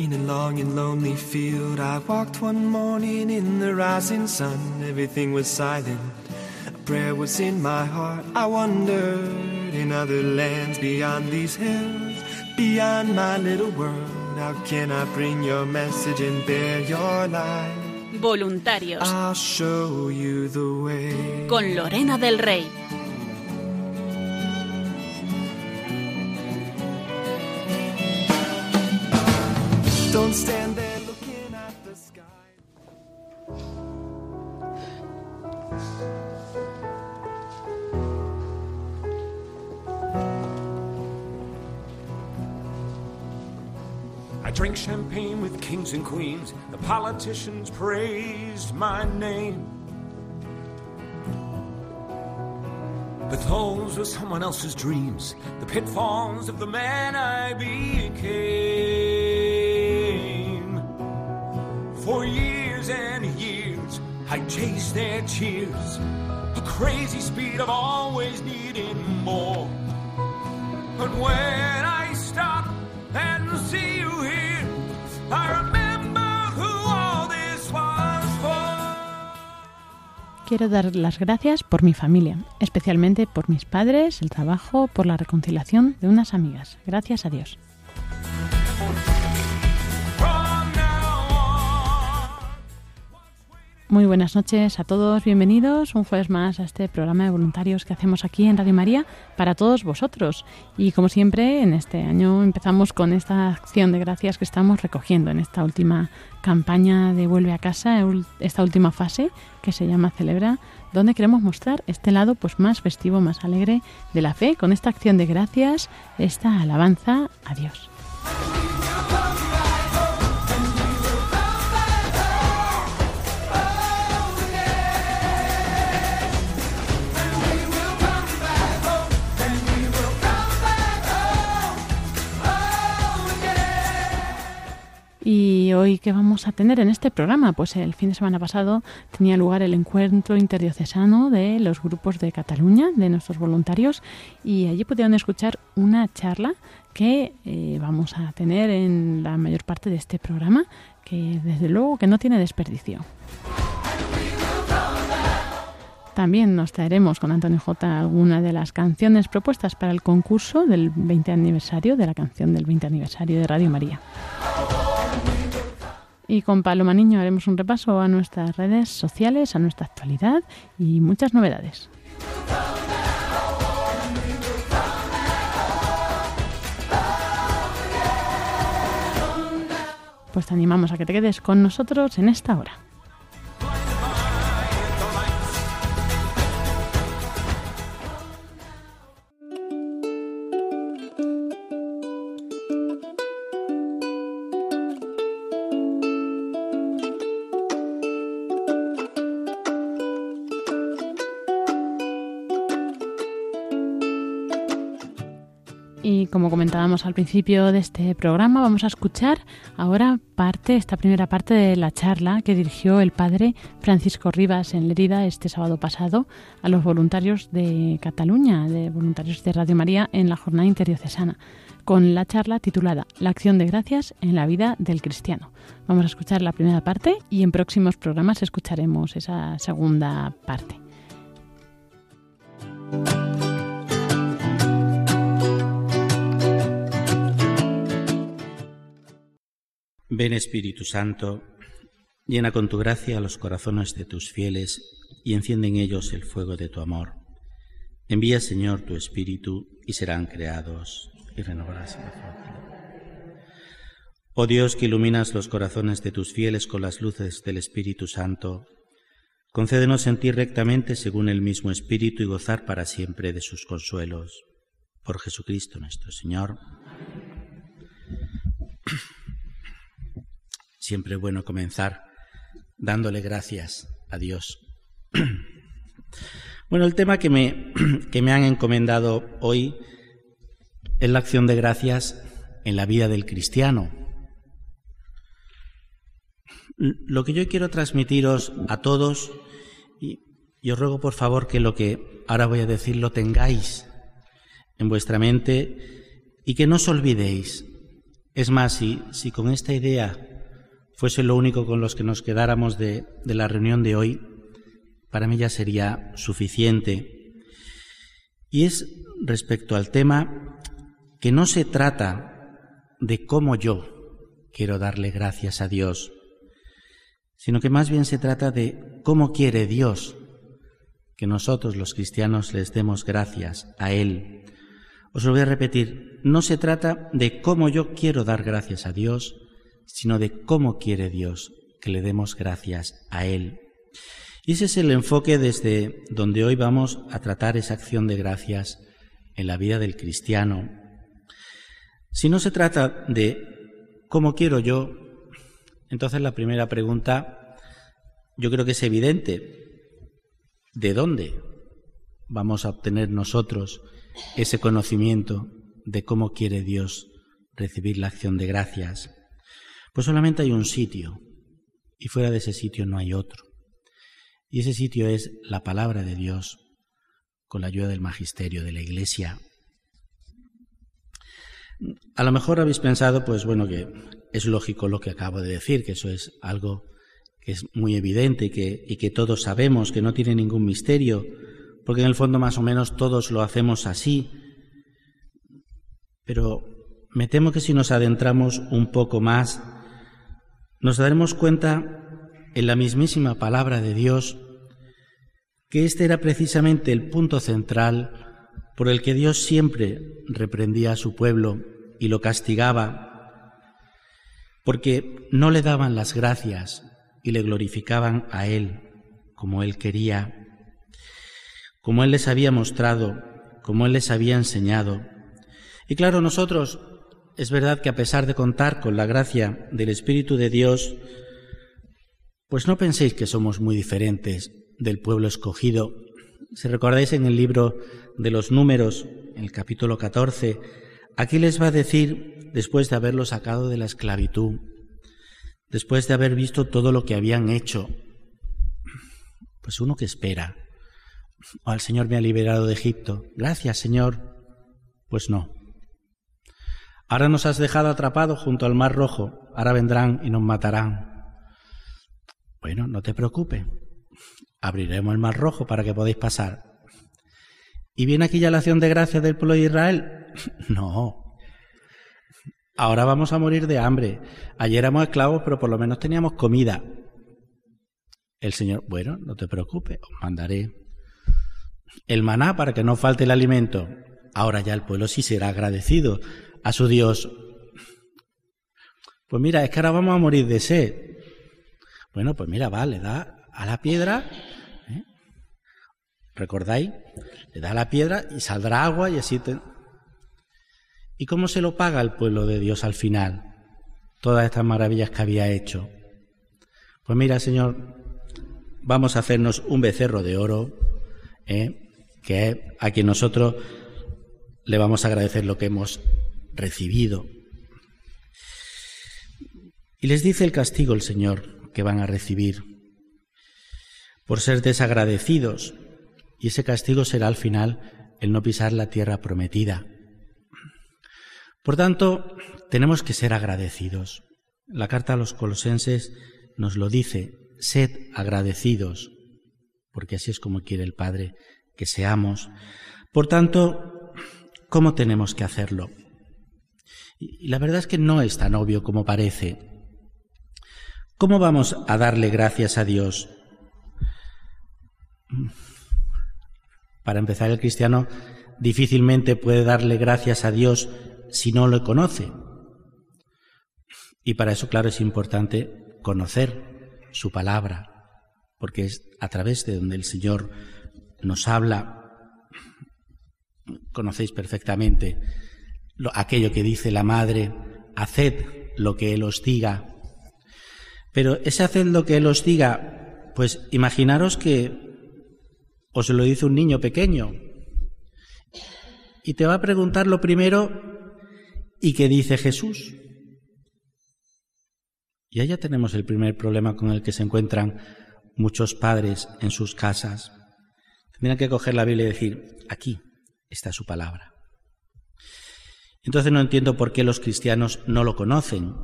In a long and lonely field, I walked one morning in the rising sun. Everything was silent. A prayer was in my heart. I wondered in other lands beyond these hills, beyond my little world. How can I bring your message and bear your light? Voluntarios. I'll show you the way. Con Lorena del Rey. Don't stand there looking at the sky. I drank champagne with kings and queens. The politicians praised my name. But those were someone else's dreams, the pitfalls of the man I became. I chased their cheers, a crazy speed of always needing more. But when I stop and see you here, I remember who all this was for. Quiero dar las gracias por mi familia, especialmente por mis padres, el trabajo, por la reconciliación de unas amigas. Gracias a Dios. Muy buenas noches a todos, bienvenidos un jueves más a este programa de voluntarios que hacemos aquí en Radio María para todos vosotros. Y como siempre, en este año empezamos con esta acción de gracias que estamos recogiendo en esta última campaña de Vuelve a casa, esta última fase que se llama Celebra, donde queremos mostrar este lado pues más festivo, más alegre de la fe, con esta acción de gracias, esta alabanza a Dios. Y hoy, ¿qué vamos a tener en este programa? Pues el fin de semana pasado tenía lugar el encuentro interdiocesano de los grupos de Cataluña, de nuestros voluntarios, y allí pudieron escuchar una charla que eh, vamos a tener en la mayor parte de este programa, que desde luego que no tiene desperdicio. También nos traeremos con Antonio J alguna de las canciones propuestas para el concurso del 20 aniversario, de la canción del 20 aniversario de Radio María. Y con Paloma Niño haremos un repaso a nuestras redes sociales, a nuestra actualidad y muchas novedades. Pues te animamos a que te quedes con nosotros en esta hora. Y como comentábamos al principio de este programa, vamos a escuchar ahora parte, esta primera parte de la charla que dirigió el padre Francisco Rivas en Lerida este sábado pasado a los voluntarios de Cataluña, de voluntarios de Radio María en la jornada interdiocesana, con la charla titulada La acción de gracias en la vida del cristiano. Vamos a escuchar la primera parte y en próximos programas escucharemos esa segunda parte. Ven Espíritu Santo, llena con tu gracia los corazones de tus fieles y enciende en ellos el fuego de tu amor. Envía, Señor, tu Espíritu y serán creados y renovarás la faz. Oh Dios, que iluminas los corazones de tus fieles con las luces del Espíritu Santo, concédenos sentir rectamente según el mismo Espíritu y gozar para siempre de sus consuelos. Por Jesucristo nuestro Señor. Siempre es bueno comenzar dándole gracias a Dios. Bueno, el tema que me, que me han encomendado hoy es la acción de gracias en la vida del cristiano. Lo que yo quiero transmitiros a todos, y, y os ruego por favor que lo que ahora voy a decir lo tengáis en vuestra mente y que no os olvidéis Es más, si, si con esta idea fuese lo único con los que nos quedáramos de, de la reunión de hoy, para mí ya sería suficiente. Y es respecto al tema que no se trata de cómo yo quiero darle gracias a Dios, sino que más bien se trata de cómo quiere Dios que nosotros los cristianos les demos gracias a Él. Os lo voy a repetir, no se trata de cómo yo quiero dar gracias a Dios, sino de cómo quiere Dios que le demos gracias a Él. Y ese es el enfoque desde donde hoy vamos a tratar esa acción de gracias en la vida del cristiano. Si no se trata de cómo quiero yo, entonces la primera pregunta yo creo que es evidente. ¿De dónde vamos a obtener nosotros ese conocimiento de cómo quiere Dios recibir la acción de gracias? Pues solamente hay un sitio y fuera de ese sitio no hay otro. Y ese sitio es la palabra de Dios con la ayuda del magisterio de la Iglesia. A lo mejor habéis pensado, pues bueno, que es lógico lo que acabo de decir, que eso es algo que es muy evidente y que, y que todos sabemos, que no tiene ningún misterio, porque en el fondo más o menos todos lo hacemos así. Pero me temo que si nos adentramos un poco más, nos daremos cuenta en la mismísima palabra de Dios que este era precisamente el punto central por el que Dios siempre reprendía a su pueblo y lo castigaba, porque no le daban las gracias y le glorificaban a Él como Él quería, como Él les había mostrado, como Él les había enseñado. Y claro, nosotros es verdad que a pesar de contar con la gracia del Espíritu de Dios, pues no penséis que somos muy diferentes del pueblo escogido. Si recordáis en el libro de los números, en el capítulo 14, aquí les va a decir, después de haberlo sacado de la esclavitud, después de haber visto todo lo que habían hecho, pues uno que espera, oh, el Señor me ha liberado de Egipto, gracias Señor, pues no. Ahora nos has dejado atrapados junto al mar rojo, ahora vendrán y nos matarán. Bueno, no te preocupes. Abriremos el mar rojo para que podáis pasar. ¿Y viene aquí ya la acción de gracias del pueblo de Israel? No. Ahora vamos a morir de hambre. Ayer éramos esclavos, pero por lo menos teníamos comida. El Señor, bueno, no te preocupes, os mandaré el maná para que no falte el alimento. Ahora ya el pueblo sí será agradecido a su Dios. Pues mira, es que ahora vamos a morir de sed. Bueno, pues mira, va, le da a la piedra, ¿eh? ¿recordáis? Le da a la piedra y saldrá agua y así... Te... ¿Y cómo se lo paga el pueblo de Dios al final? Todas estas maravillas que había hecho. Pues mira, Señor, vamos a hacernos un becerro de oro, ¿eh? que es a quien nosotros le vamos a agradecer lo que hemos recibido. Y les dice el castigo el Señor, que van a recibir por ser desagradecidos y ese castigo será al final el no pisar la tierra prometida. Por tanto, tenemos que ser agradecidos. La carta a los colosenses nos lo dice, sed agradecidos, porque así es como quiere el Padre que seamos. Por tanto, ¿cómo tenemos que hacerlo? Y la verdad es que no es tan obvio como parece. ¿Cómo vamos a darle gracias a Dios? Para empezar, el cristiano difícilmente puede darle gracias a Dios si no lo conoce. Y para eso, claro, es importante conocer su palabra, porque es a través de donde el Señor nos habla. Conocéis perfectamente aquello que dice la madre, haced lo que Él os diga, pero ese haced lo que Él os diga, pues imaginaros que os lo dice un niño pequeño y te va a preguntar lo primero, ¿y qué dice Jesús? Y allá tenemos el primer problema con el que se encuentran muchos padres en sus casas. Tendrían que coger la Biblia y decir, aquí está su palabra. Entonces no entiendo por qué los cristianos no lo conocen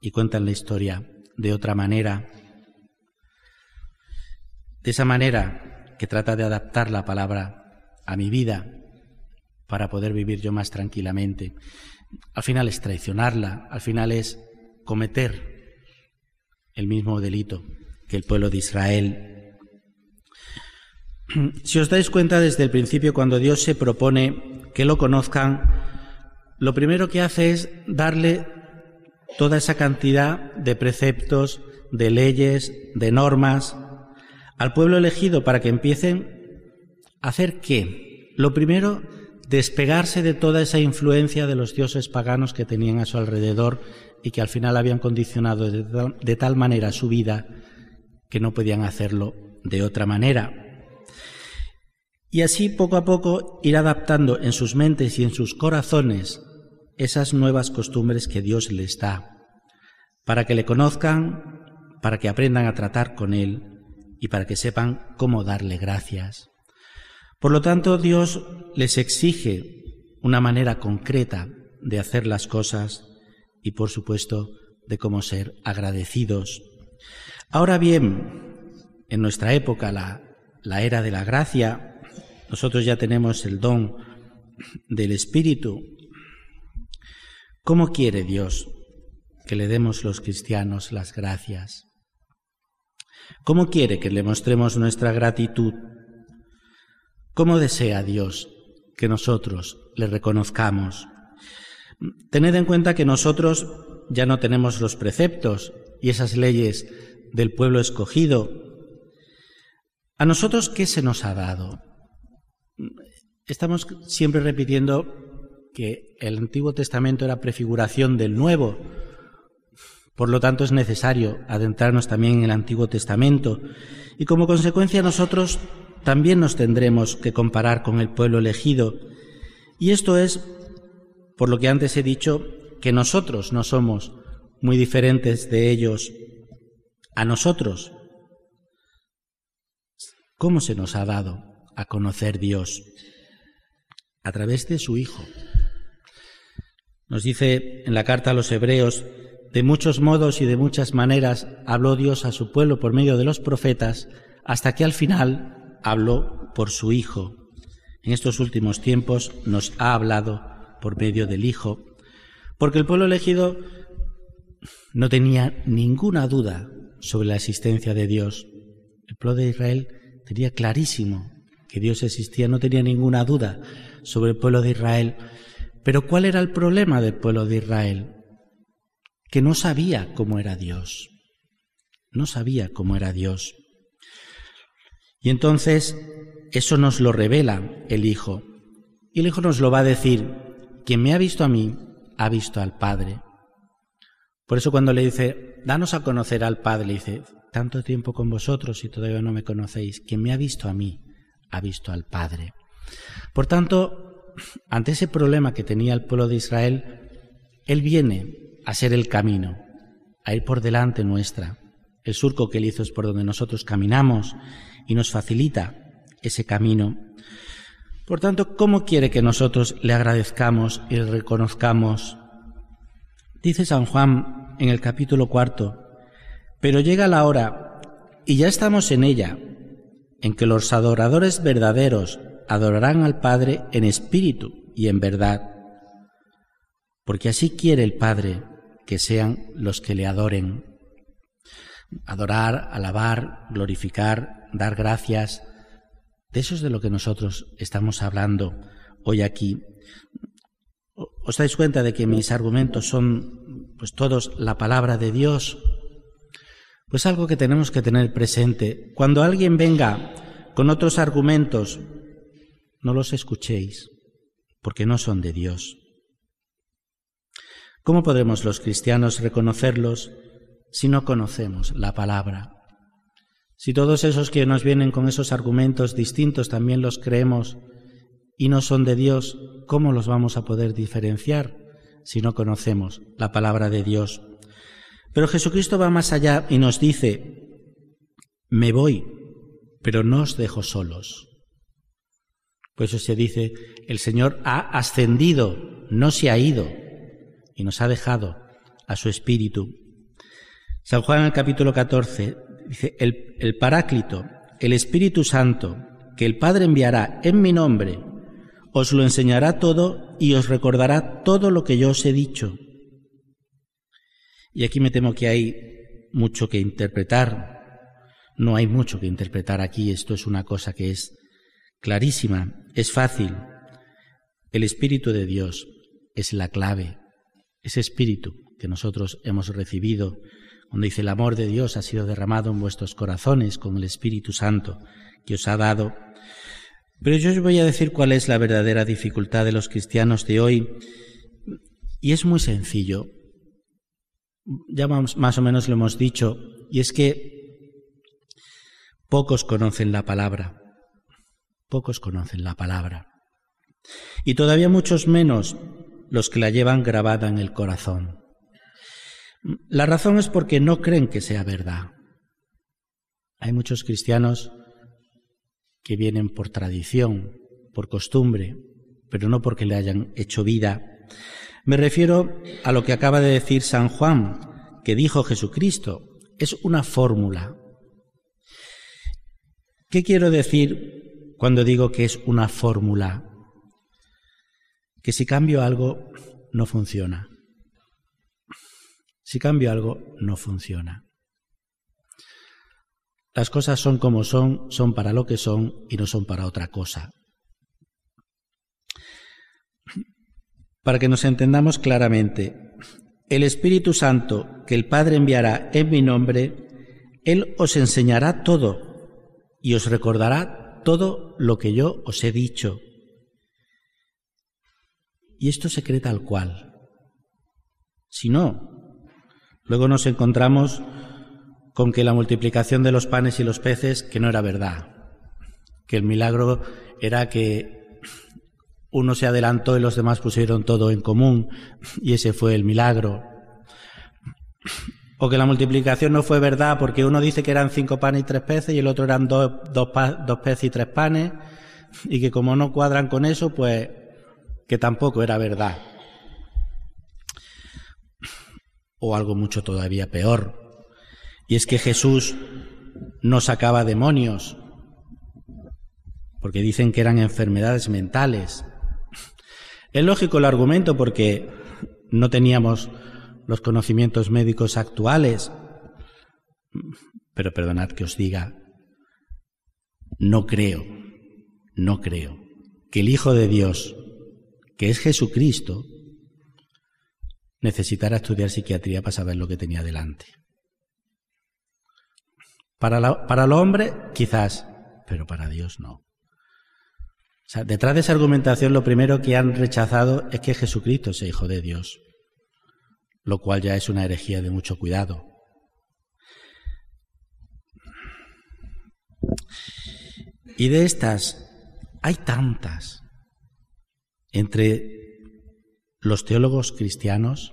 y cuentan la historia de otra manera. De esa manera que trata de adaptar la palabra a mi vida para poder vivir yo más tranquilamente. Al final es traicionarla, al final es cometer el mismo delito que el pueblo de Israel. Si os dais cuenta desde el principio, cuando Dios se propone que lo conozcan, lo primero que hace es darle toda esa cantidad de preceptos, de leyes, de normas al pueblo elegido para que empiecen a hacer qué? Lo primero, despegarse de toda esa influencia de los dioses paganos que tenían a su alrededor y que al final habían condicionado de tal, manera su vida que no podían hacerlo de otra manera. Y así poco a poco ir adaptando en sus mentes y en sus corazones esas nuevas costumbres que Dios les da, para que le conozcan, para que aprendan a tratar con Él y para que sepan cómo darle gracias. Por lo tanto, Dios les exige una manera concreta de hacer las cosas y, por supuesto, de cómo ser agradecidos. Ahora bien, en nuestra época, la, la era de la gracia, nosotros ya tenemos el don del Espíritu. ¿Cómo quiere Dios que le demos los cristianos las gracias? ¿Cómo quiere que le mostremos nuestra gratitud? ¿Cómo desea Dios que nosotros le reconozcamos? Tened en cuenta que nosotros ya no tenemos los preceptos y esas leyes del pueblo escogido. ¿A nosotros qué se nos ha dado? Estamos siempre repitiendo que el Antiguo Testamento era prefiguración del Nuevo. Por lo tanto, es necesario adentrarnos también en el Antiguo Testamento y como consecuencia nosotros también nos tendremos que comparar con el pueblo elegido. Y esto es, por lo que antes he dicho, que nosotros no somos muy diferentes de ellos. A nosotros, ¿cómo se nos ha dado a conocer Dios? A través de su Hijo. Nos dice en la carta a los Hebreos, de muchos modos y de muchas maneras habló Dios a su pueblo por medio de los profetas, hasta que al final habló por su Hijo. En estos últimos tiempos nos ha hablado por medio del Hijo, porque el pueblo elegido no tenía ninguna duda sobre la existencia de Dios. El pueblo de Israel tenía clarísimo que Dios existía, no tenía ninguna duda sobre el pueblo de Israel. Pero ¿cuál era el problema del pueblo de Israel? Que no sabía cómo era Dios. No sabía cómo era Dios. Y entonces eso nos lo revela el Hijo. Y el Hijo nos lo va a decir, quien me ha visto a mí, ha visto al Padre. Por eso cuando le dice, danos a conocer al Padre, le dice, tanto tiempo con vosotros y todavía no me conocéis, quien me ha visto a mí, ha visto al Padre. Por tanto, ante ese problema que tenía el pueblo de Israel, Él viene a ser el camino, a ir por delante nuestra. El surco que Él hizo es por donde nosotros caminamos y nos facilita ese camino. Por tanto, ¿cómo quiere que nosotros le agradezcamos y le reconozcamos? Dice San Juan en el capítulo cuarto, pero llega la hora, y ya estamos en ella, en que los adoradores verdaderos adorarán al Padre en espíritu y en verdad, porque así quiere el Padre que sean los que le adoren. Adorar, alabar, glorificar, dar gracias. De eso es de lo que nosotros estamos hablando hoy aquí. ¿Os dais cuenta de que mis argumentos son pues todos la palabra de Dios? Pues algo que tenemos que tener presente. Cuando alguien venga con otros argumentos, no los escuchéis, porque no son de Dios. ¿Cómo podemos los cristianos reconocerlos si no conocemos la palabra? Si todos esos que nos vienen con esos argumentos distintos también los creemos y no son de Dios, ¿cómo los vamos a poder diferenciar si no conocemos la palabra de Dios? Pero Jesucristo va más allá y nos dice, me voy, pero no os dejo solos. Por eso se dice, el Señor ha ascendido no se ha ido y nos ha dejado a su Espíritu. San Juan en el capítulo 14 dice, el, el Paráclito, el Espíritu Santo, que el Padre enviará en mi nombre, os lo enseñará todo y os recordará todo lo que yo os he dicho. Y aquí me temo que hay mucho que interpretar. No hay mucho que interpretar aquí. Esto es una cosa que es clarísima, es fácil. El Espíritu de Dios es la clave. Ese Espíritu que nosotros hemos recibido, cuando dice el amor de Dios ha sido derramado en vuestros corazones con el Espíritu Santo que os ha dado. Pero yo os voy a decir cuál es la verdadera dificultad de los cristianos de hoy. Y es muy sencillo. Ya más o menos lo hemos dicho. Y es que pocos conocen la palabra. Pocos conocen la palabra. Y todavía muchos menos los que la llevan grabada en el corazón. La razón es porque no creen que sea verdad. Hay muchos cristianos que vienen por tradición, por costumbre, pero no porque le hayan hecho vida. Me refiero a lo que acaba de decir San Juan, que dijo Jesucristo. Es una fórmula. ¿Qué quiero decir cuando digo que es una fórmula? Que si cambio algo, no funciona. Si cambio algo, no funciona. Las cosas son como son, son para lo que son y no son para otra cosa. Para que nos entendamos claramente, el Espíritu Santo que el Padre enviará en mi nombre, Él os enseñará todo y os recordará todo lo que yo os he dicho. Y esto se cree tal cual. Si no, luego nos encontramos con que la multiplicación de los panes y los peces, que no era verdad, que el milagro era que uno se adelantó y los demás pusieron todo en común y ese fue el milagro. O que la multiplicación no fue verdad porque uno dice que eran cinco panes y tres peces y el otro eran dos, dos, dos peces y tres panes y que como no cuadran con eso, pues que tampoco era verdad. O algo mucho todavía peor, y es que Jesús no sacaba demonios, porque dicen que eran enfermedades mentales. Es lógico el argumento porque no teníamos los conocimientos médicos actuales, pero perdonad que os diga, no creo, no creo que el Hijo de Dios, que es Jesucristo, necesitara estudiar psiquiatría para saber lo que tenía delante. Para, para el hombre, quizás, pero para Dios no. O sea, detrás de esa argumentación lo primero que han rechazado es que Jesucristo sea hijo de Dios, lo cual ya es una herejía de mucho cuidado. Y de estas hay tantas entre los teólogos cristianos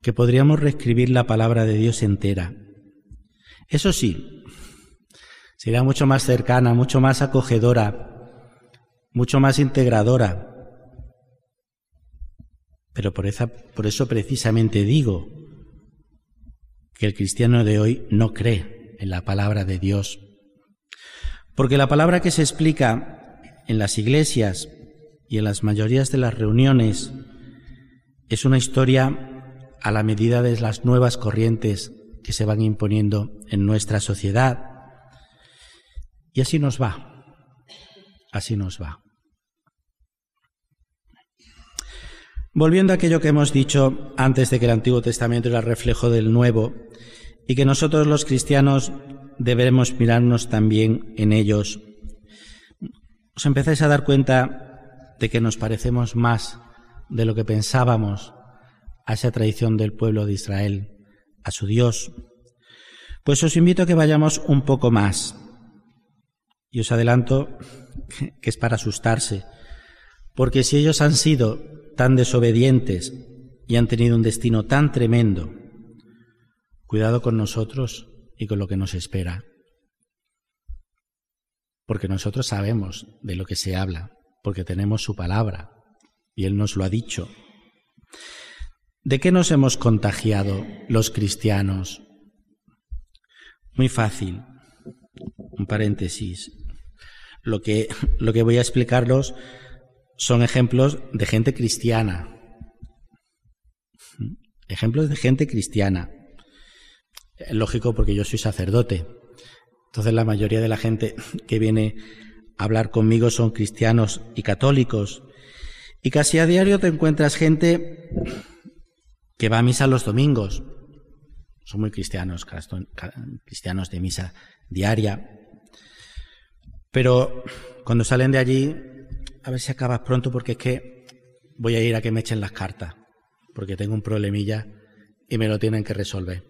que podríamos reescribir la palabra de Dios entera eso sí, sería mucho más cercana, mucho más acogedora, mucho más integradora. Pero por, por eso precisamente digo que el cristiano de hoy no cree en la palabra de Dios. Porque la palabra que se explica en las iglesias y en las mayorías de las reuniones es una historia a la medida de las nuevas corrientes que se van imponiendo en nuestra sociedad. Y así nos va, así nos va. Volviendo a aquello que hemos dicho antes de que el Antiguo Testamento era reflejo del Nuevo y que nosotros los cristianos deberemos mirarnos también en ellos, os empezáis a dar cuenta de que nos parecemos más de lo que pensábamos a esa tradición del pueblo de Israel a su Dios, pues os invito a que vayamos un poco más. Y os adelanto que es para asustarse, porque si ellos han sido tan desobedientes y han tenido un destino tan tremendo, cuidado con nosotros y con lo que nos espera. Porque nosotros sabemos de lo que se habla, porque tenemos su palabra y Él nos lo ha dicho. ¿De qué nos hemos contagiado los cristianos? Muy fácil. Un paréntesis. Lo que, lo que voy a explicarlos son ejemplos de gente cristiana. Ejemplos de gente cristiana. Lógico porque yo soy sacerdote. Entonces la mayoría de la gente que viene a hablar conmigo son cristianos y católicos. Y casi a diario te encuentras gente que va a misa los domingos. Son muy cristianos, cristianos de misa diaria. Pero cuando salen de allí, a ver si acabas pronto porque es que voy a ir a que me echen las cartas, porque tengo un problemilla y me lo tienen que resolver.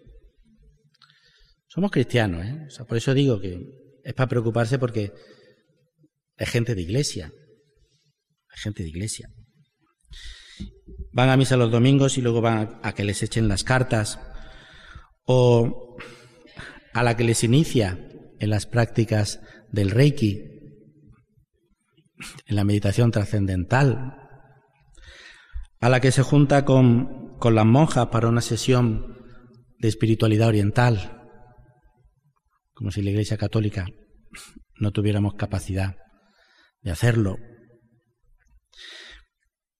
Somos cristianos, ¿eh? por eso digo que es para preocuparse porque es gente de iglesia. Es gente de iglesia van a misa los domingos y luego van a, que les echen las cartas, o a la que les inicia en las prácticas del Reiki, en la meditación trascendental, a la que se junta con, con las monjas para una sesión de espiritualidad oriental, como si la Iglesia Católica no tuviéramos capacidad de hacerlo.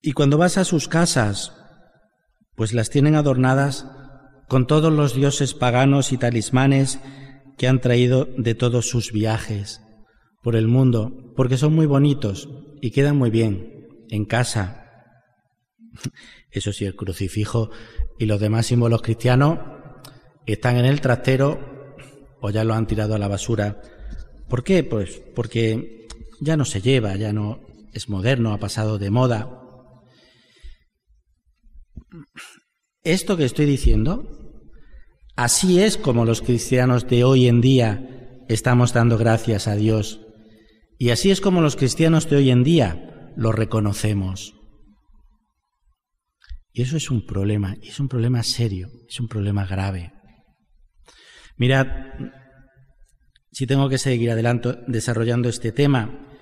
Y cuando vas a sus casas, pues las tienen adornadas con todos los dioses paganos y talismanes que han traído de todos sus viajes por el mundo, porque son muy bonitos y quedan muy bien en casa. Eso sí, el crucifijo y los demás símbolos cristianos están en el trastero o ya lo han tirado a la basura. ¿Por qué? Pues porque ya no se lleva, ya no es moderno, ha pasado de moda. Esto que estoy diciendo, así es como los cristianos de hoy en día estamos dando gracias a Dios. Y así es como los cristianos de hoy en día lo reconocemos. Y eso es un problema, y es un problema serio, es un problema grave. Mirad, si tengo que seguir adelante desarrollando este tema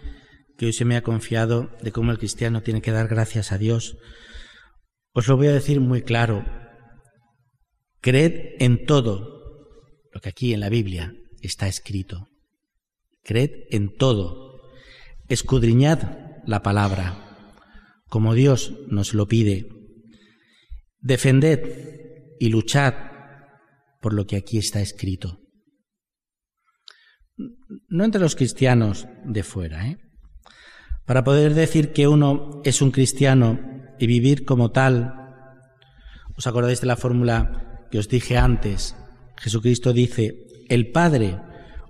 que hoy se me ha confiado de cómo el cristiano tiene que dar gracias a Dios, os lo voy a decir muy claro. Creed en todo lo que aquí en la Biblia está escrito. Creed en todo. Escudriñad la palabra, como Dios nos lo pide. Defended y luchad por lo que aquí está escrito. No entre los cristianos de fuera. ¿eh? Para poder decir que uno es un cristiano y vivir como tal. ¿Os acordáis de la fórmula que os dije antes? Jesucristo dice, el Padre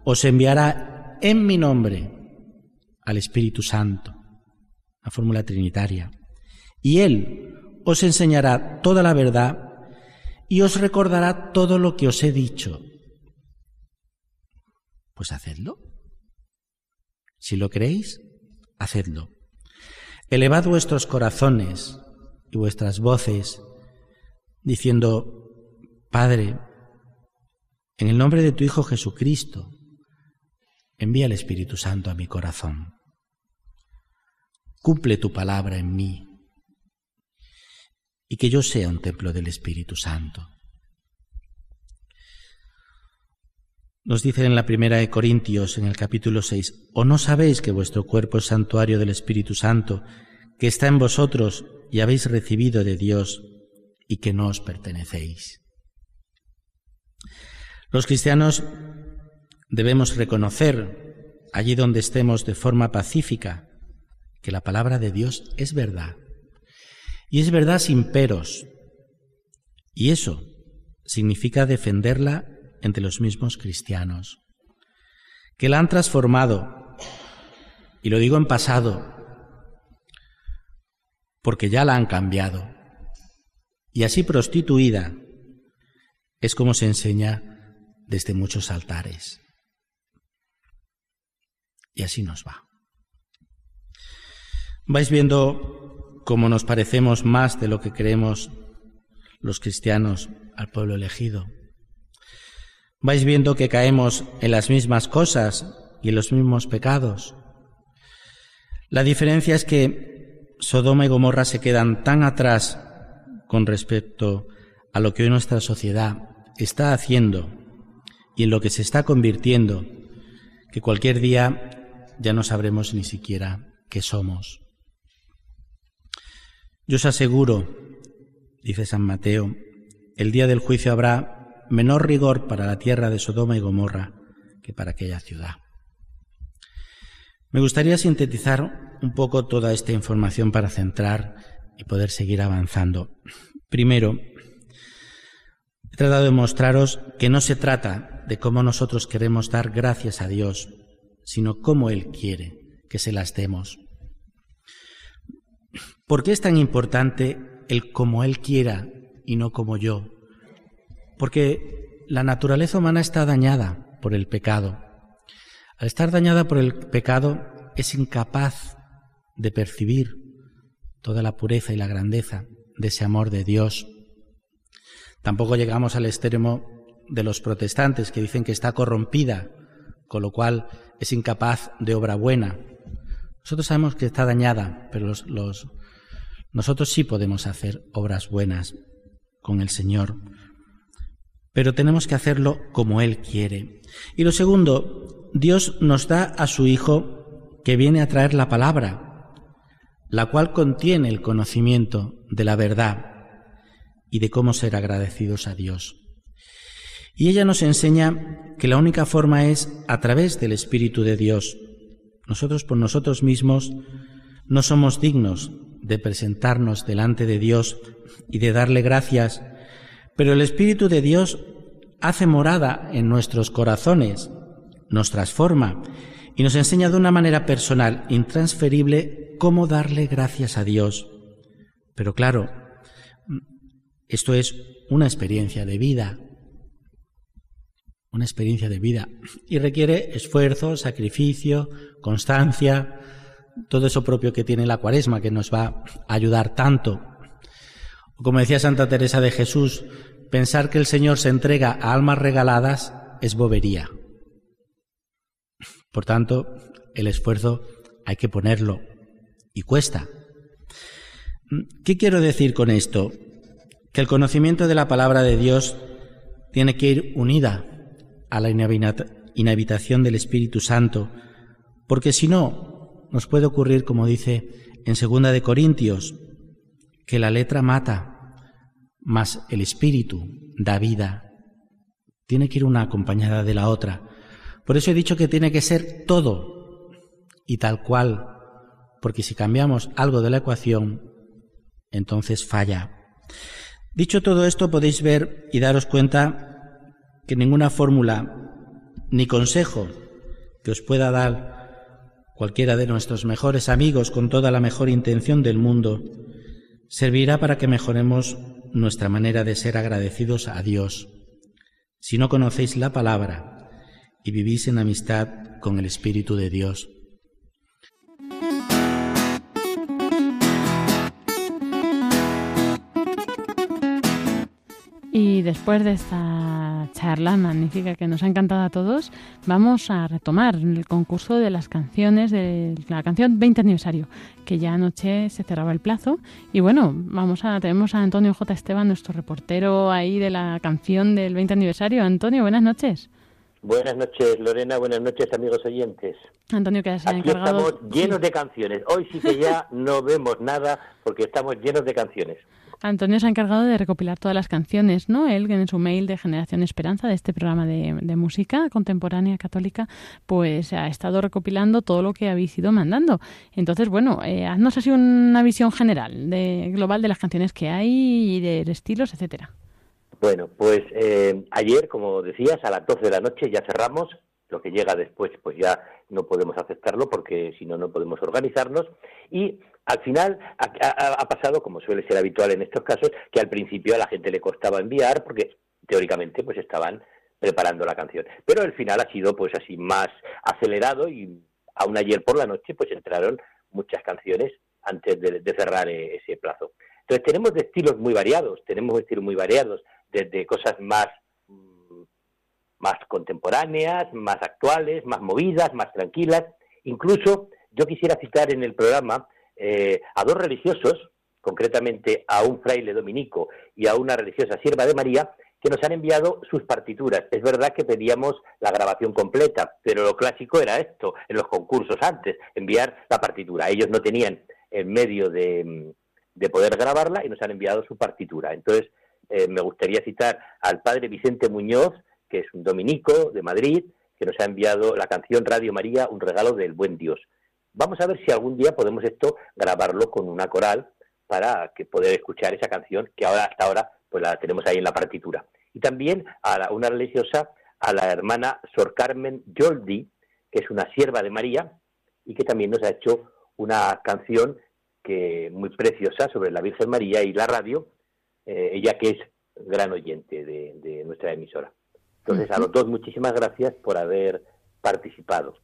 os enviará en mi nombre al Espíritu Santo, la fórmula trinitaria, y Él os enseñará toda la verdad y os recordará todo lo que os he dicho. Pues hacedlo. Si lo creéis, hacedlo. Elevad vuestros corazones y vuestras voces, diciendo, Padre, en el nombre de tu Hijo Jesucristo, envía el Espíritu Santo a mi corazón. Cumple tu palabra en mí y que yo sea un templo del Espíritu Santo. Nos dice en la primera de Corintios, en el capítulo 6, ¿o no sabéis que vuestro cuerpo es santuario del Espíritu Santo, que está en vosotros y habéis recibido de Dios y que no os pertenecéis? Los cristianos debemos reconocer, allí donde estemos de forma pacífica, que la palabra de Dios es verdad. Y es verdad sin peros. Y eso significa defenderla entre los mismos cristianos, que la han transformado, y lo digo en pasado, porque ya la han cambiado, y así prostituida es como se enseña desde muchos altares. Y así nos va. Vais viendo cómo nos parecemos más de lo que creemos los cristianos al pueblo elegido vais viendo que caemos en las mismas cosas y en los mismos pecados. La diferencia es que Sodoma y Gomorra se quedan tan atrás con respecto a lo que hoy nuestra sociedad está haciendo y en lo que se está convirtiendo, que cualquier día ya no sabremos ni siquiera qué somos. Yo os aseguro, dice San Mateo, el día del juicio habrá menor rigor para la tierra de Sodoma y Gomorra que para aquella ciudad. Me gustaría sintetizar un poco toda esta información para centrar y poder seguir avanzando. Primero, he tratado de mostraros que no se trata de cómo nosotros queremos dar gracias a Dios, sino cómo Él quiere que se las demos. ¿Por qué es tan importante el como Él quiera y no como yo? Porque la naturaleza humana está dañada por el pecado. Al estar dañada por el pecado, es incapaz de percibir toda la pureza y la grandeza de ese amor de Dios. Tampoco llegamos al extremo de los protestantes que dicen que está corrompida, con lo cual es incapaz de obra buena. Nosotros sabemos que está dañada, pero los, nosotros sí podemos hacer obras buenas con el Señor, pero tenemos que hacerlo como Él quiere. Y lo segundo, Dios nos da a su Hijo que viene a traer la palabra, la cual contiene el conocimiento de la verdad y de cómo ser agradecidos a Dios. Y ella nos enseña que la única forma es a través del Espíritu de Dios. Nosotros por nosotros mismos no somos dignos de presentarnos delante de Dios y de darle gracias, pero el Espíritu de Dios hace morada en nuestros corazones nos transforma y nos enseña de una manera personal, intransferible, cómo darle gracias a Dios. Pero claro, esto es una experiencia de vida, una experiencia de vida y requiere esfuerzo, sacrificio, constancia, todo eso propio que tiene la cuaresma que nos va a ayudar tanto. Como decía Santa Teresa de Jesús, pensar que el Señor se entrega a almas regaladas es bobería. Por tanto, el esfuerzo hay que ponerlo y cuesta. ¿Qué quiero decir con esto? Que el conocimiento de la palabra de Dios tiene que ir unida a la inhabitación del Espíritu Santo, porque si no, nos puede ocurrir, como dice en segunda de Corintios, que la letra mata, mas el Espíritu da vida. Tiene que ir una acompañada de la otra. Por eso he dicho que tiene que ser todo y tal cual, porque si cambiamos algo de la ecuación, entonces falla. Dicho todo esto, podéis ver y daros cuenta que ninguna fórmula ni consejo que os pueda dar cualquiera de nuestros mejores amigos con toda la mejor intención del mundo servirá para que mejoremos nuestra manera de ser agradecidos a Dios. Si no conocéis la palabra, y vivís en amistad con el Espíritu de Dios. Y después de esta charla magnífica que nos ha encantado a todos, vamos a retomar el concurso de las canciones de la canción 20 aniversario, que ya anoche se cerraba el plazo. Y bueno, vamos a tenemos a Antonio J. Esteban, nuestro reportero ahí de la canción del 20 aniversario. Antonio, buenas noches. Buenas noches, Lorena. Buenas noches, amigos oyentes. Antonio, que se ha encargado... estamos llenos de canciones. Hoy sí que ya no vemos nada porque estamos llenos de canciones. Antonio se ha encargado de recopilar todas las canciones, ¿no? Él, en su mail de Generación Esperanza, de este programa de, música contemporánea católica, pues ha estado recopilando todo lo que habéis ido mandando. Entonces, bueno, eh, haznos así una visión general, de, global de las canciones que hay y de estilos, etcétera. Bueno, pues eh, ayer, como decías, a las 12 de la noche ya cerramos. Lo que llega después, pues ya no podemos aceptarlo porque si no, no podemos organizarnos. Y al final ha, pasado, como suele ser habitual en estos casos, que al principio a la gente le costaba enviar porque teóricamente pues estaban preparando la canción. Pero el final ha sido pues así más acelerado y aún ayer por la noche pues entraron muchas canciones antes de, cerrar eh, ese plazo. Entonces tenemos estilos muy variados, tenemos estilos muy variados desde cosas más, mm, más contemporáneas, más actuales, más movidas, más tranquilas. Incluso yo quisiera citar en el programa eh, a dos religiosos, concretamente a un fraile dominico y a una religiosa sierva de María, que nos han enviado sus partituras. Es verdad que pedíamos la grabación completa, pero lo clásico era esto, en los concursos antes, enviar la partitura. Ellos no tenían el medio de, poder grabarla y nos han enviado su partitura. Entonces, eh, me gustaría citar al padre Vicente Muñoz, que es un dominico de Madrid, que nos ha enviado la canción Radio María, un regalo del buen Dios. Vamos a ver si algún día podemos esto grabarlo con una coral para que poder escuchar esa canción que ahora hasta ahora pues la tenemos ahí en la partitura. Y también a una religiosa, a la hermana Sor Carmen Joldi, que es una sierva de María y que también nos ha hecho una canción que muy preciosa sobre la Virgen María y la radio, eh, ella que es gran oyente de, nuestra emisora. Entonces, a los dos, muchísimas gracias por haber participado.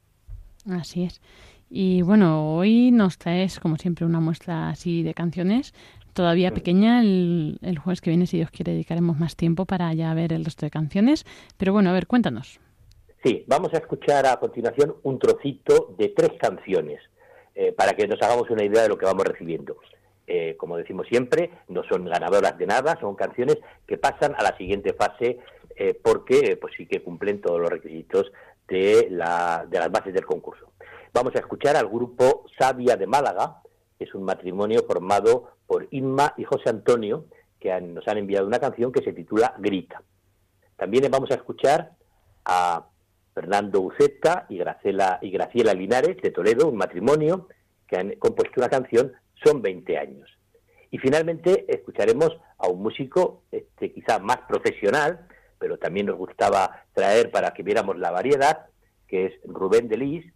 Así es. Y bueno, hoy nos traes, como siempre, una muestra así de canciones todavía pequeña. El, el, jueves que viene, si Dios quiere, dedicaremos más tiempo para ya ver el resto de canciones. Pero bueno, a ver, cuéntanos. Sí, vamos a escuchar a continuación un trocito de tres canciones eh, para que nos hagamos una idea de lo que vamos recibiendo. Eh, como decimos siempre, no son ganadoras de nada, son canciones que pasan a la siguiente fase eh, porque pues sí que cumplen todos los requisitos de, la, de las bases del concurso. Vamos a escuchar al grupo Sabia de Málaga, es un matrimonio formado por Inma y José Antonio, que nos han enviado una canción que se titula Grita. También vamos a escuchar a Fernando Uceta y Graciela, y Graciela Linares de Toledo, un matrimonio que han compuesto una canción Son 20 años. Y finalmente escucharemos a un músico este, quizá más profesional, pero también nos gustaba traer para que viéramos la variedad, que es Rubén Delis,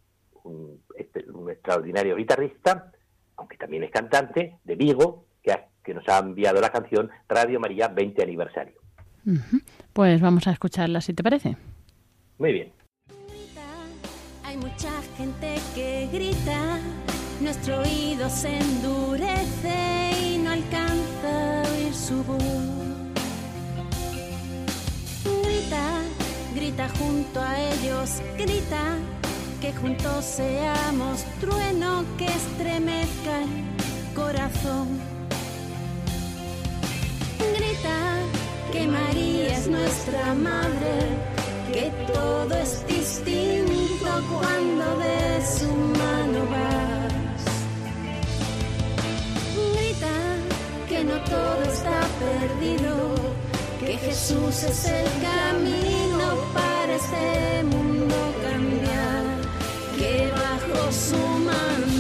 un, este, un extraordinario guitarrista, aunque también es cantante, de Vigo, que, que nos ha enviado la canción Radio María 20 aniversario. Pues vamos a escucharla, si te parece. Muy bien. Hay mucha gente que grita, nuestro oído se endurece y no alcanza a oír su voz. Grita, grita junto a ellos, grita que juntos seamos trueno que estremezca el corazón. Grita que María es nuestra madre, que todo es distinto cuando de su mano vas. Grita que no todo está perdido, que Jesús es el camino para este mundo que bajo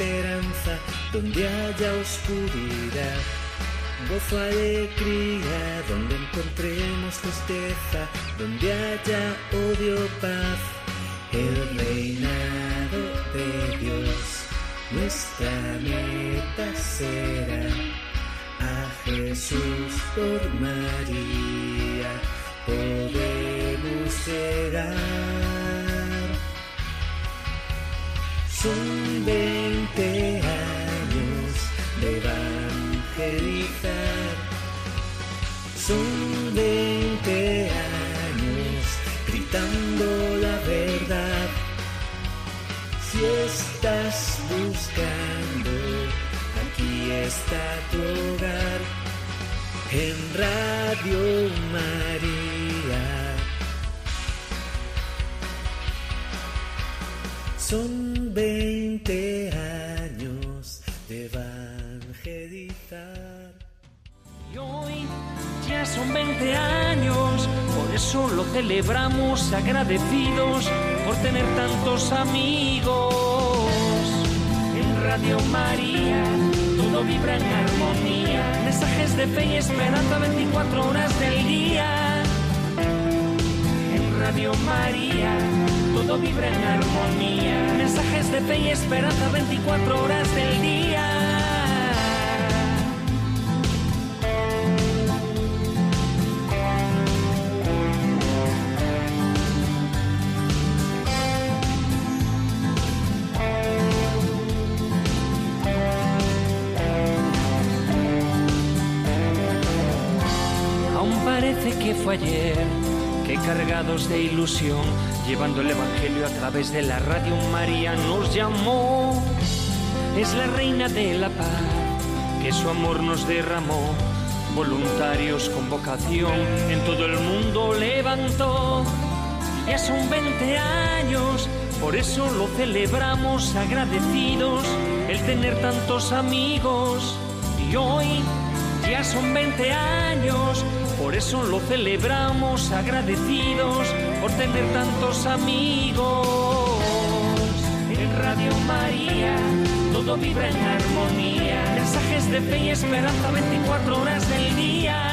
esperanza donde haya oscuridad. Gozo, alegría, donde encontremos tristeza, donde haya odio, paz el reinado de Dios, nuestra meta será a Jesús por María, podemos llegar. Son veinte años de evangelizar, son veinte años gritando la verdad. Si estás buscando, aquí está tu hogar. En Radio María. Son 20 años de evangelizar. Y hoy ya son 20 años, por eso lo celebramos agradecidos por tener tantos amigos. En Radio María todo vibra en armonía, mensajes de fe y esperanza 24 horas del día. En Radio María todo vibra en armonía, mensajes de fe y esperanza 24 horas del día. Aún parece que fue ayer, cargados de ilusión, llevando el Evangelio a través de la radio, María nos llamó. Es la reina de la paz, que su amor nos derramó. Voluntarios con vocación en todo el mundo levantó. Ya son 20 años, por eso lo celebramos agradecidos, el tener tantos amigos. Y hoy ya son 20 años, por eso lo celebramos agradecidos por tener tantos amigos. En Radio María todo vibra en armonía, mensajes de fe y esperanza 24 horas del día.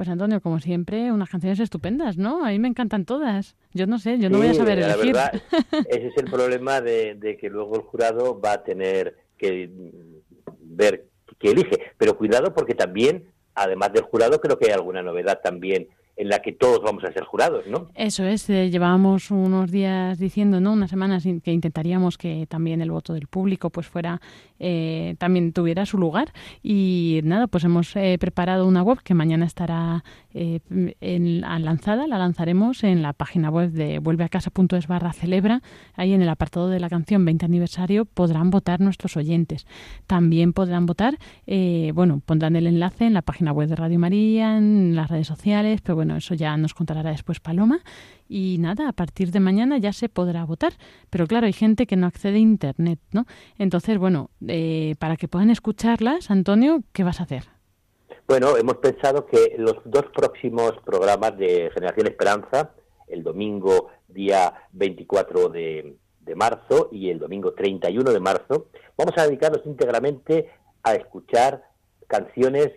Pues Antonio, como siempre, unas canciones estupendas, ¿no? A mí me encantan todas. Yo no sé, yo no voy a saber la elegir. verdad, ese es el problema de, de que luego el jurado va a tener que mm, ver qué elige. Pero cuidado porque también, además del jurado, creo que hay alguna novedad también en la que todos vamos a ser jurados, ¿no? Eso es, eh, llevábamos unos días diciendo, ¿no? Unas semanas que intentaríamos que también el voto del público pues fuera, eh, también tuviera su lugar. Y nada, pues hemos eh, preparado una web que mañana estará eh, en, lanzada, la lanzaremos en la página web de vuelveacasa.es barra celebra. Ahí en el apartado de la canción 20 aniversario podrán votar nuestros oyentes. También podrán votar, eh, bueno, pondrán el enlace en la página web de Radio María, en las redes sociales, pero bueno, eso ya nos contará después Paloma. Y nada, a partir de mañana ya se podrá votar. Pero claro, hay gente que no accede a Internet, ¿no? Entonces, bueno, eh, para que puedan escucharlas, Antonio, ¿qué vas a hacer? Bueno, hemos pensado que los dos próximos programas de Generación Esperanza, el domingo día 24 de, de marzo y el domingo 31 de marzo, vamos a dedicarnos íntegramente a escuchar canciones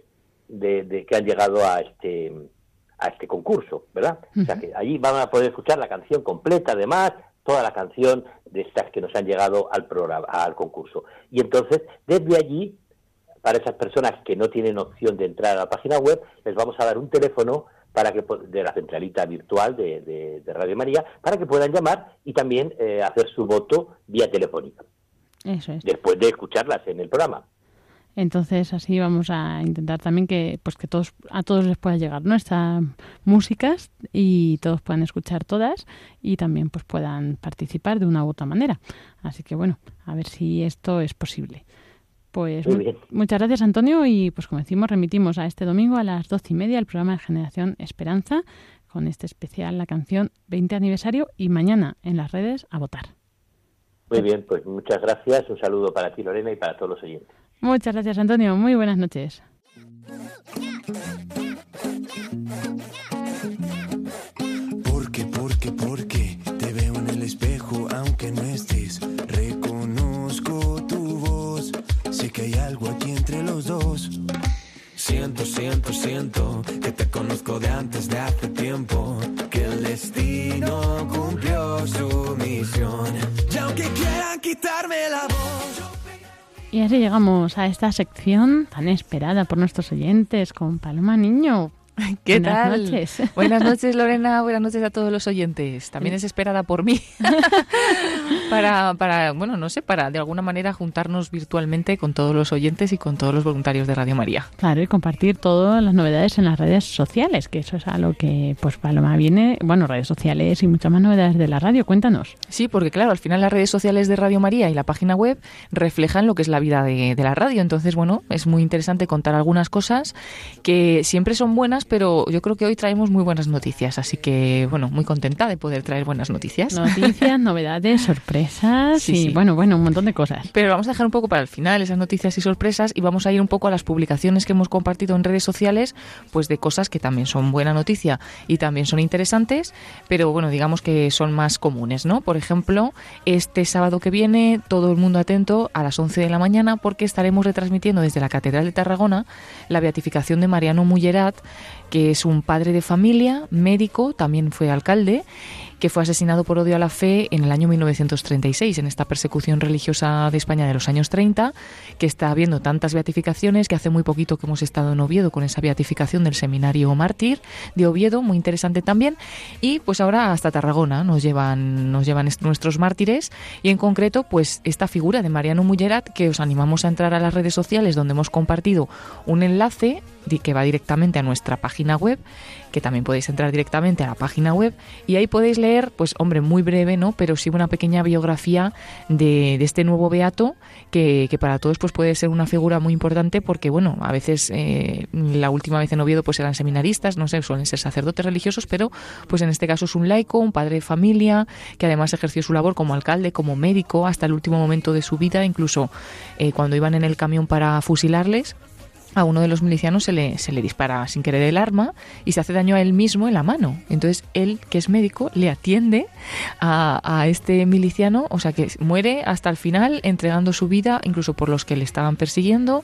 de, de- que han llegado a este a este concurso, ¿verdad? O sea que allí van a poder escuchar la canción completa, además, toda la canción de estas que nos han llegado al programa, al concurso. Y entonces, desde allí, para esas personas que no tienen opción de entrar a la página web, les vamos a dar un teléfono para que de la centralita virtual de, de- de Radio María para que puedan llamar y también eh, hacer su voto vía telefónica Eso es. después de escucharlas en el programa. Entonces así vamos a intentar también que pues que todos a todos les pueda llegar nuestras músicas y todos puedan escuchar todas y también pues puedan participar de una u otra manera. Así que bueno, a ver si esto es posible. Pues Muy mu- bien. muchas gracias Antonio y pues como decimos remitimos a este domingo a las doce y media el programa de Generación Esperanza con este especial la canción 20 aniversario y mañana en las redes a votar. Muy bien, pues muchas gracias. Un saludo para ti, Lorena, y para todos los oyentes. Muchas gracias Antonio, muy buenas noches. Porque, porque, porque te veo en el espejo aunque no estés. Reconozco tu voz. Sé que hay algo aquí entre los dos. Siento, siento, siento que te conozco de antes de hace tiempo. Que el destino cumplió su misión. Y aunque quieran quitarme la voz. Y así llegamos a esta sección tan esperada por nuestros oyentes con Paloma Niño. ¿Qué Buenas tal? noches. Buenas noches, Lorena. Buenas noches a todos los oyentes. También es esperada por mí. para, para, bueno, no sé, para de alguna manera juntarnos virtualmente con todos los oyentes y con todos los voluntarios de Radio María. Claro, y compartir todas las novedades en las redes sociales, que eso es a lo que pues Paloma viene, bueno, redes sociales y muchas más novedades de la radio. Cuéntanos. Sí, porque claro, al final las redes sociales de Radio María y la página web reflejan lo que es la vida de, de la radio. Entonces, bueno, es muy interesante contar algunas cosas que siempre son buenas, pero yo creo que hoy traemos muy buenas noticias. Así que, bueno, muy contenta de poder traer buenas noticias. Noticias, novedades, sorpresas Sí, y sí. bueno, bueno, un montón de cosas. Pero vamos a dejar un poco para el final esas noticias y sorpresas y vamos a ir un poco a las publicaciones que hemos compartido en redes sociales, pues de cosas que también son buena noticia y también son interesantes, pero bueno, digamos que son más comunes, ¿no? Por ejemplo, este sábado que viene, todo el mundo atento a las 11 de la mañana porque estaremos retransmitiendo desde la Catedral de Tarragona la beatificación de Mariano Mullerat, que es un padre de familia, médico, también fue alcalde que fue asesinado por odio a la fe en el año 1936, en esta persecución religiosa de España de los años 30, que está habiendo tantas beatificaciones, que hace muy poquito que hemos estado en Oviedo con esa beatificación del seminario mártir de Oviedo, muy interesante también, y pues ahora hasta Tarragona nos llevan, nuestros mártires, y en concreto pues esta figura de Mariano Mullerat, que os animamos a entrar a las redes sociales donde hemos compartido un enlace que va directamente a nuestra página web, que también podéis entrar directamente a la página web y ahí podéis leer, pues hombre, muy breve, ¿no? Pero sí una pequeña biografía de, este nuevo beato que, que para todos pues puede ser una figura muy importante porque, bueno, a veces eh, la última vez en Oviedo pues eran seminaristas, no sé, suelen ser sacerdotes religiosos, pero pues en este caso es un laico, un padre de familia, que además ejerció su labor como alcalde, como médico, hasta el último momento de su vida, incluso eh, cuando iban en el camión para fusilarles, a uno de los milicianos se le, se le dispara sin querer el arma y se hace daño a él mismo en la mano. Entonces él, que es médico, le atiende a, a este miliciano, o sea que muere hasta el final entregando su vida, incluso por los que le estaban persiguiendo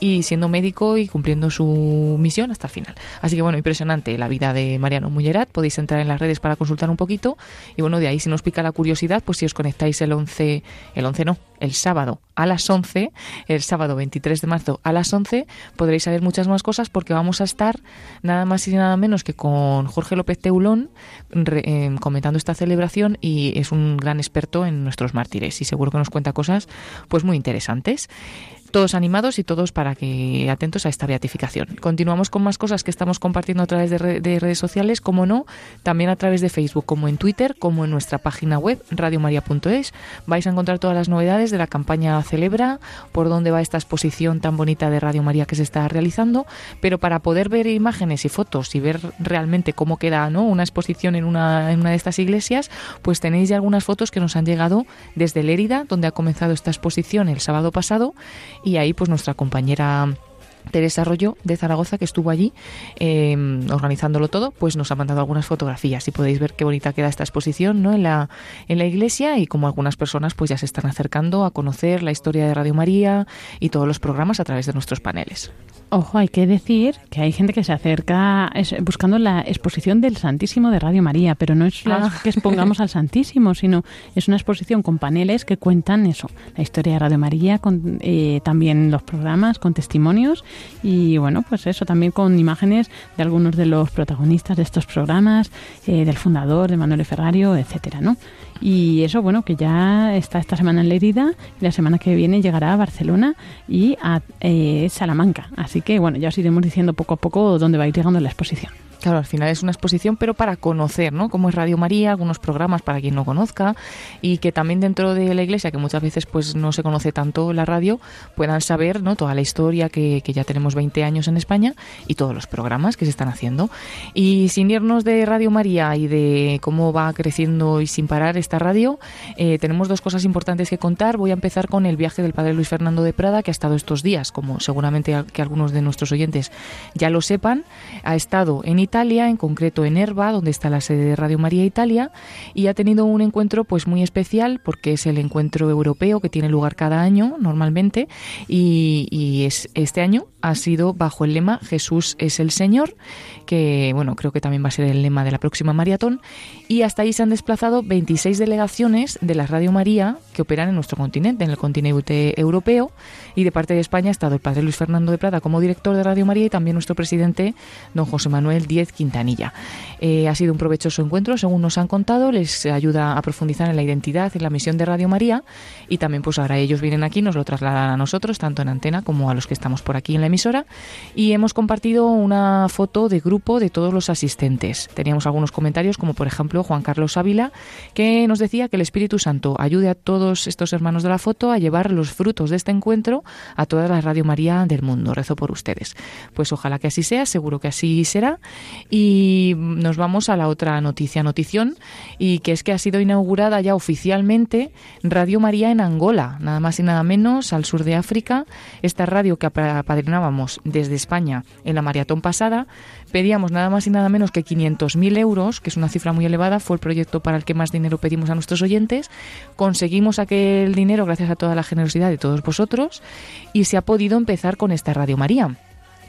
y siendo médico y cumpliendo su misión hasta el final. Así que bueno, impresionante la vida de Mariano Mullerat. Podéis entrar en las redes para consultar un poquito y bueno, de ahí si nos pica la curiosidad, pues si os conectáis el 11, el 11 no, el sábado a las 11, el sábado 23 de marzo a las 11, podréis saber muchas más cosas porque vamos a estar nada más y nada menos que con Jorge López Teulón re- eh, comentando esta celebración y es un gran experto en nuestros mártires y seguro que nos cuenta cosas pues muy interesantes. Todos animados y todos para que atentos a esta beatificación. Continuamos con más cosas que estamos compartiendo a través de, re- de redes sociales, como no, también a través de Facebook, como en Twitter, como en nuestra página web, radiomaria.es. Vais a encontrar todas las novedades de la campaña Celebra, por dónde va esta exposición tan bonita de Radio María que se está realizando, pero para poder ver imágenes y fotos y ver realmente cómo queda ¿no? una exposición en una, en una de estas iglesias, pues tenéis ya algunas fotos que nos han llegado desde Lérida, donde ha comenzado esta exposición el sábado pasado, y ahí pues nuestra compañera Teresa Arroyo de Zaragoza, que estuvo allí eh, organizándolo todo, pues nos ha mandado algunas fotografías y podéis ver qué bonita queda esta exposición ¿no? en, la, en la iglesia y como algunas personas pues ya se están acercando a conocer la historia de Radio María y todos los programas a través de nuestros paneles. Ojo, hay que decir que hay gente que se acerca buscando la exposición del Santísimo de Radio María, pero no es la Ah. que expongamos al Santísimo, sino es una exposición con paneles que cuentan eso, la historia de Radio María, con, eh, también los programas con testimonios y bueno, pues eso, también con imágenes de algunos de los protagonistas de estos programas, eh, del fundador, de Manuel Ferrario, etcétera, ¿no? Y eso, bueno, que ya está esta semana en Lerida y la semana que viene llegará a Barcelona y a eh, Salamanca. Así que, bueno, ya os iremos diciendo poco a poco dónde va a ir llegando la exposición. Claro, al final es una exposición, pero para conocer, ¿no? Cómo es Radio María, algunos programas para quien no conozca y que también dentro de la iglesia, que muchas veces pues no se conoce tanto la radio, puedan saber, ¿no? Toda la historia que, que ya tenemos 20 años en España y todos los programas que se están haciendo. Y sin irnos de Radio María y de cómo va creciendo y sin parar esta radio, eh, tenemos dos cosas importantes que contar. Voy a empezar con el viaje del padre Luis Fernando de Prada, que ha estado estos días, como seguramente que algunos de nuestros oyentes ya lo sepan. Ha estado en Italia, en concreto en Erba, donde está la sede de Radio María Italia, y ha tenido un encuentro pues muy especial porque es el encuentro europeo que tiene lugar cada año normalmente y, y es este año ha sido bajo el lema Jesús es el Señor, que bueno, creo que también va a ser el lema de la próxima maratón. Y hasta ahí se han desplazado 26 delegaciones de la Radio María que operan en nuestro continente, en el continente europeo. Y de parte de España ha estado el padre Luis Fernando de Prada como director de Radio María y también nuestro presidente, don José Manuel Díez Quintanilla. Eh, ha sido un provechoso encuentro, según nos han contado, les ayuda a profundizar en la identidad, en la misión de Radio María y también pues ahora ellos vienen aquí, nos lo trasladan a nosotros, tanto en antena como a los que estamos por aquí en la emisora y hemos compartido una foto de grupo de todos los asistentes. Teníamos algunos comentarios como por ejemplo Juan Carlos Ávila que nos decía que el Espíritu Santo ayude a todos estos hermanos de la foto a llevar los frutos de este encuentro a toda la Radio María del mundo. Rezo por ustedes. Pues ojalá que así sea, seguro que así será y nos vamos a la otra noticia, notición y que es que ha sido inaugurada ya oficialmente Radio María en Angola, nada más y nada menos al sur de África. Esta radio que desde España en la maratón pasada, pedíamos nada más y nada menos que 500.000 euros, que es una cifra muy elevada, fue el proyecto para el que más dinero pedimos a nuestros oyentes. Conseguimos aquel dinero gracias a toda la generosidad de todos vosotros y se ha podido empezar con esta Radio María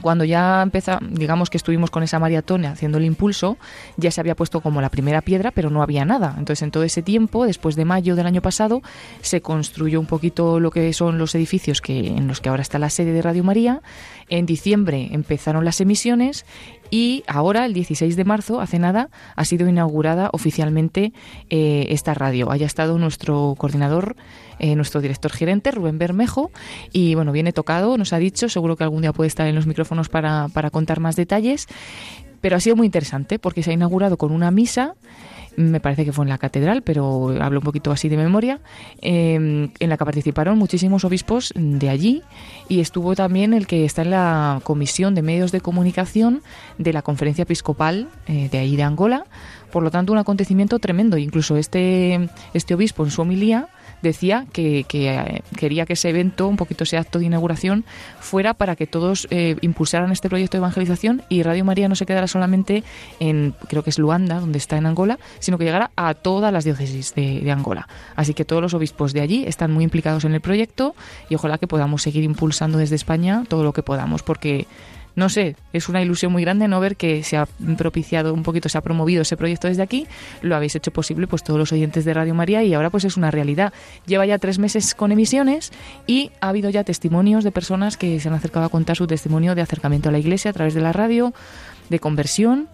cuando ya empezó, digamos que estuvimos con esa maratón haciendo el impulso, ya se había puesto como la primera piedra, pero no había nada. Entonces, en todo ese tiempo, después de mayo del año pasado, se construyó un poquito lo que son los edificios que, en los que ahora está la sede de Radio María. En diciembre empezaron las emisiones y ahora, el 16 de marzo, hace nada, ha sido inaugurada oficialmente eh, esta radio. Haya estado nuestro coordinador, eh, nuestro director gerente, Rubén Bermejo, y bueno, viene tocado, nos ha dicho, seguro que algún día puede estar en los micrófonos para, para contar más detalles, pero ha sido muy interesante porque se ha inaugurado con una misa me parece que fue en la catedral, pero hablo un poquito así de memoria, em, en la que participaron muchísimos obispos de allí y estuvo también el que está en la Comisión de Medios de Comunicación de la Conferencia Episcopal eh, de ahí de Angola. Por lo tanto, un acontecimiento tremendo. Incluso este, este obispo en su homilía decía que, eh, quería que ese evento, un poquito ese acto de inauguración, fuera para que todos eh, impulsaran este proyecto de evangelización y Radio María no se quedara solamente en, creo que es Luanda, donde está en Angola, sino que llegara a todas las diócesis de, de Angola. Así que todos los obispos de allí están muy implicados en el proyecto y ojalá que podamos seguir impulsando desde España todo lo que podamos, porque no sé, es una ilusión muy grande no ver que se ha propiciado un poquito, se ha promovido ese proyecto desde aquí, lo habéis hecho posible pues todos los oyentes de Radio María y ahora pues es una realidad. Lleva ya tres meses con emisiones y ha habido ya testimonios de personas que se han acercado a contar su testimonio de acercamiento a la iglesia a través de la radio, de conversión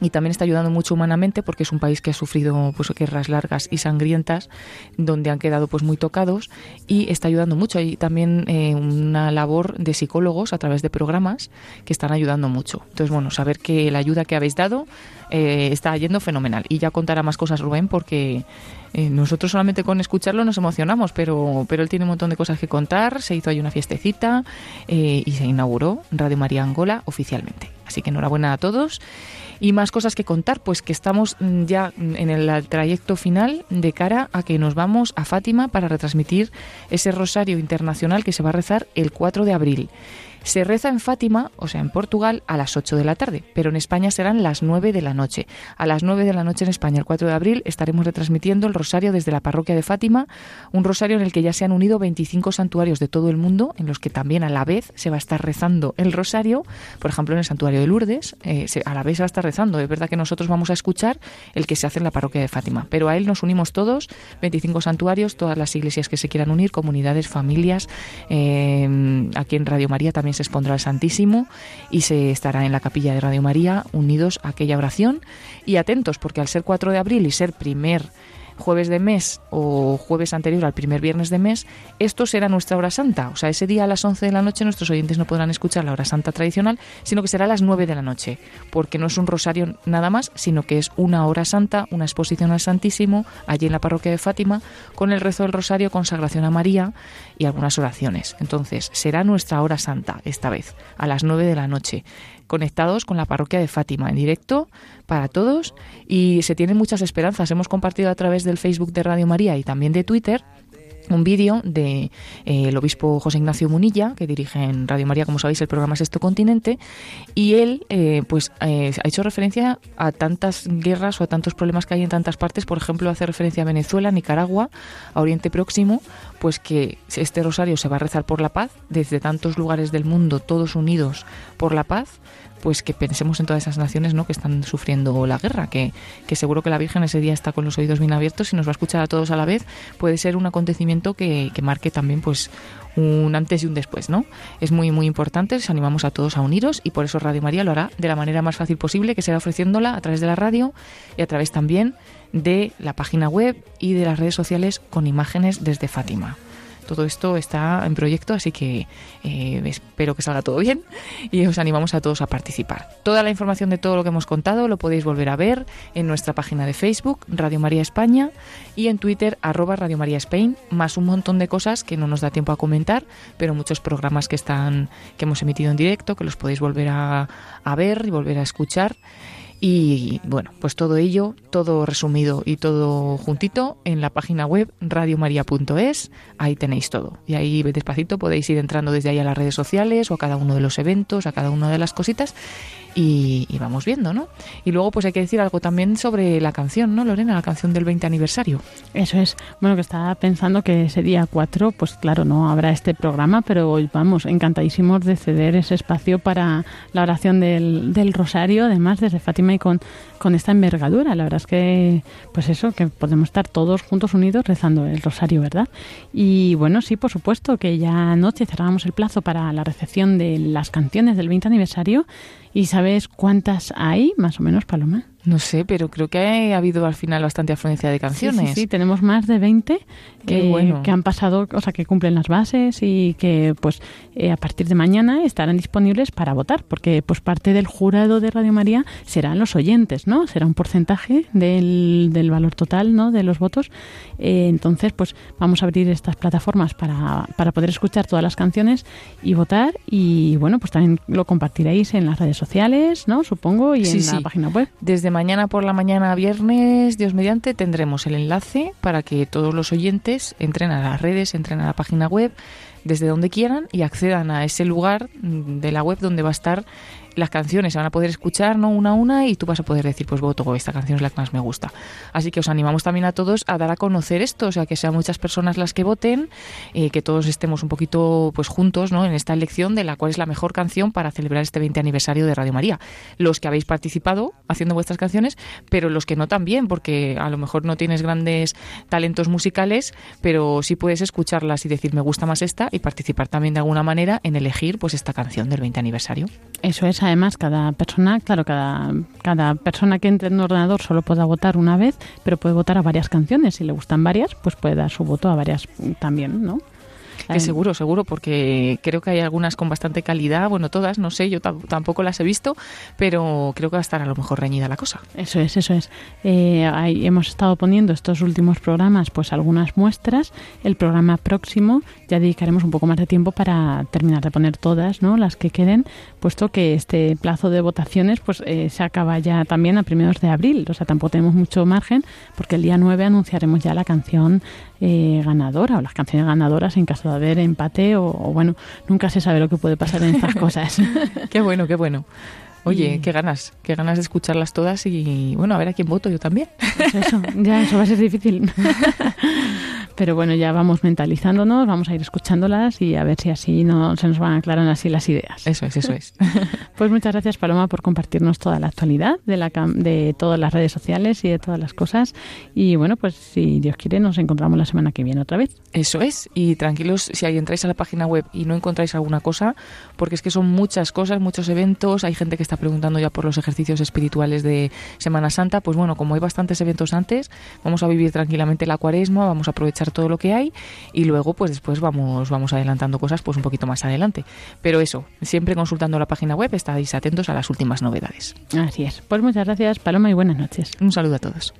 y también está ayudando mucho humanamente porque es un país que ha sufrido pues guerras largas y sangrientas donde han quedado pues muy tocados y está ayudando mucho. Hay también eh, una labor de psicólogos a través de programas que están ayudando mucho. Entonces bueno saber que la ayuda que habéis dado eh, está yendo fenomenal. Y ya contará más cosas Rubén porque eh, nosotros solamente con escucharlo nos emocionamos pero pero él tiene un montón de cosas que contar. Se hizo ahí una fiestecita y se inauguró Radio María Angola oficialmente así que enhorabuena a todos y más cosas que contar, pues que estamos mm, ya en el trayecto final de cara a que nos vamos a Fátima para retransmitir ese rosario internacional que se va a rezar el 4 de abril. Se reza en Fátima, o sea, en Portugal, a las 8 de la tarde, pero en España serán las 9 de la noche. A las 9 de la noche en España, el 4 de abril, estaremos retransmitiendo el rosario desde la parroquia de Fátima, un rosario en el que ya se han unido 25 santuarios de todo el mundo, en los que también a la vez se va a estar rezando el rosario. Por ejemplo, en el santuario de Lourdes, eh, a la vez se va a estar rezando. Es verdad que nosotros vamos a escuchar el que se hace en la parroquia de Fátima, pero a él nos unimos todos, 25 santuarios, todas las iglesias que se quieran unir, comunidades, familias. Eh, aquí en Radio María también se expondrá el Santísimo y se estará en la capilla de Radio María unidos a aquella oración y atentos porque al ser 4 de abril y ser primer jueves de mes o jueves anterior al primer viernes de mes, esto será nuestra hora santa. O sea, ese día a las 11 de la noche nuestros oyentes no podrán escuchar la hora santa tradicional, sino que será a las 9 de la noche, porque no es un rosario nada más, sino que es una hora santa, una exposición al Santísimo, allí en la parroquia de Fátima, con el rezo del rosario, consagración a María y algunas oraciones. Entonces, será nuestra hora santa esta vez, a las 9 de la noche conectados con la parroquia de Fátima en directo para todos y se tienen muchas esperanzas. Hemos compartido a través del Facebook de Radio María y también de Twitter un vídeo de eh, el obispo José Ignacio Munilla, que dirige en Radio María, como sabéis, el programa Sexto Continente, y él eh, pues eh, ha hecho referencia a tantas guerras o a tantos problemas que hay en tantas partes, por ejemplo, hace referencia a Venezuela, Nicaragua, a Oriente Próximo, pues que este rosario se va a rezar por la paz, desde tantos lugares del mundo, todos unidos por la paz, pues que pensemos en todas esas naciones ¿no? que están sufriendo la guerra, que, que, seguro que la Virgen ese día está con los oídos bien abiertos y nos va a escuchar a todos a la vez, puede ser un acontecimiento que, que marque también pues un antes y un después, ¿no? Es muy muy importante, os animamos a todos a uniros y por eso Radio María lo hará de la manera más fácil posible, que será ofreciéndola a través de la radio y a través también de la página web y de las redes sociales con imágenes desde Fátima. Todo esto está en proyecto, así que eh, espero que salga todo bien y os animamos a todos a participar. Toda la información de todo lo que hemos contado lo podéis volver a ver en nuestra página de Facebook, Radio María España, y en Twitter, arroba Radio María Spain, más un montón de cosas que no nos da tiempo a comentar, pero muchos programas que están, que hemos emitido en directo, que los podéis volver a, a ver y volver a escuchar. Y bueno, pues todo ello, todo resumido y todo juntito en la página web radiomaria.es, ahí tenéis todo. Y ahí despacito podéis ir entrando desde ahí a las redes sociales o a cada uno de los eventos, a cada una de las cositas y, y, vamos viendo, ¿no? Y luego pues hay que decir algo también sobre la canción, ¿no, Lorena? La canción del 20 aniversario. Eso es. Bueno, que estaba pensando que ese día 4, pues claro, no habrá este programa, pero vamos, encantadísimos de ceder ese espacio para la oración del, del rosario, además desde Fátima y con, con esta envergadura. La verdad es que, pues eso, que podemos estar todos juntos unidos rezando el rosario, ¿verdad? Y bueno, sí, por supuesto, que ya anoche cerramos el plazo para la recepción de las canciones del 20 aniversario. ¿Y sabes cuántas hay, más o menos, Paloma? No sé, pero creo que ha habido al final bastante afluencia de canciones. Sí, sí, sí tenemos más de 20 Qué eh, bueno. que han pasado, o sea, que cumplen las bases y que pues eh, a partir de mañana estarán disponibles para votar, porque pues parte del jurado de Radio María serán los oyentes, ¿no? Será un porcentaje del, del valor total, ¿no? De los votos. Eh, entonces, pues vamos a abrir estas plataformas para, para poder escuchar todas las canciones y votar y bueno, pues también lo compartiréis en las redes sociales, ¿no? Supongo, y en sí. la página web. Desde mañana por la mañana, viernes, Dios mediante, tendremos el enlace para que todos los oyentes entren a las redes, entren a la página web, desde donde quieran y accedan a ese lugar mm, de la web donde va a estar las canciones, se van a poder escuchar ¿no? una a una y tú vas a poder decir, pues voto, esta canción es la que más me gusta. Así que os animamos también a todos a dar a conocer esto, o sea, que sean muchas personas las que voten, eh, que todos estemos un poquito pues juntos ¿no? en esta elección de la cual es la mejor canción para celebrar este 20 aniversario de Radio María. Los que habéis participado haciendo vuestras canciones, pero los que no también, porque a lo mejor no tienes grandes talentos musicales, pero sí puedes escucharlas y decir me gusta más esta y participar también de alguna manera en elegir pues esta canción del 20 aniversario. Eso es, además, cada persona, claro, cada, cada persona que entre en un ordenador solo puede votar una vez, pero puede votar a varias canciones. Si le gustan varias, pues puede dar su voto a varias también, ¿no? Que seguro, seguro, porque creo que hay algunas con bastante calidad, bueno, todas, no sé, yo tam- tampoco las he visto, pero creo que va a estar a lo mejor reñida la cosa. Eso es, eso es. Eh, ahí hemos estado poniendo estos últimos programas, pues algunas muestras. El programa próximo ya dedicaremos un poco más de tiempo para terminar de poner todas, ¿no? Las que queden, puesto que este plazo de votaciones, pues eh, se acaba ya también a primeros de abril. O sea, tampoco tenemos mucho margen, porque el día 9 anunciaremos ya la canción eh, ganadora o las canciones ganadoras en caso de haber empate o, o, bueno, nunca se sabe lo que puede pasar en estas cosas. qué bueno, qué bueno. Oye, Y- qué ganas, qué ganas de escucharlas todas y bueno, a ver a quién voto yo también. Pues eso, ya eso va a ser difícil. Pero bueno, ya vamos mentalizándonos, vamos a ir escuchándolas y a ver si así no se nos van aclarando así las ideas. Eso es, eso es. Pues muchas gracias Paloma por compartirnos toda la actualidad de, la, de todas las redes sociales y de todas las cosas. Y bueno, pues si Dios quiere nos encontramos la semana que viene otra vez. Eso es, y tranquilos si ahí entráis a la página web y no encontráis alguna cosa, porque es que son muchas cosas, muchos eventos, hay gente que está preguntando ya por los ejercicios espirituales de Semana Santa, pues bueno, como hay bastantes eventos antes, vamos a vivir tranquilamente la cuaresma, vamos a aprovechar todo lo que hay y luego pues después vamos, vamos adelantando cosas pues un poquito más adelante. Pero eso, siempre consultando la página web estáis atentos a las últimas novedades. Así es. Pues muchas gracias Paloma y buenas noches. Un saludo a todos.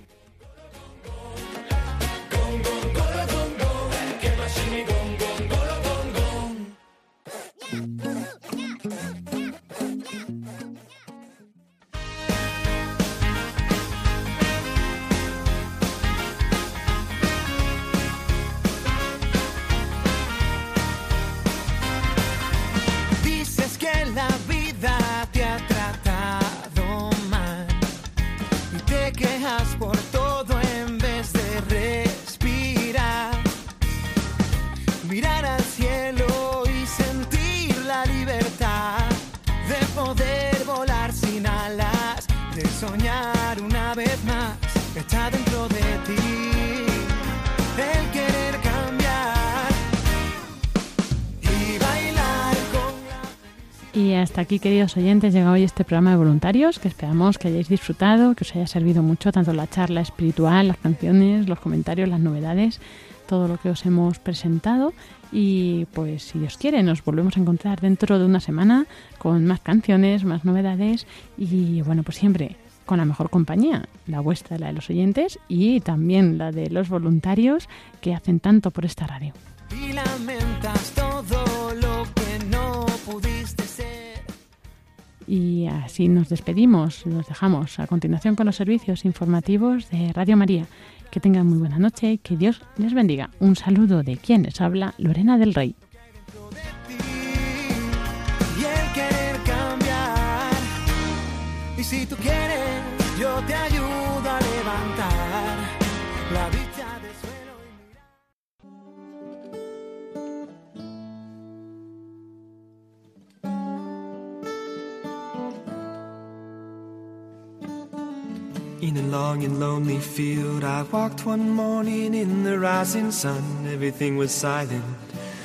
de soñar una vez más está dentro de ti. El querer cambiar y bailar con la Y hasta aquí, queridos oyentes, llega hoy este programa de voluntarios que esperamos que hayáis disfrutado, que os haya servido mucho tanto la charla espiritual, las canciones, los comentarios, las novedades, todo lo que os hemos presentado. Y pues, si Dios quiere, nos volvemos a encontrar dentro de una semana con más canciones, más novedades y, bueno, pues siempre con la mejor compañía, la vuestra, la de los oyentes y también la de los voluntarios que hacen tanto por esta radio. y lamentas todo lo que no pudiste ser. Y así nos despedimos, los dejamos a continuación con los servicios informativos de Radio María. Que tengan muy buena noche que Dios les bendiga. Un saludo de quien les habla, Lorena del Rey. In a long and lonely field, I walked one morning in the rising sun. Everything was silent.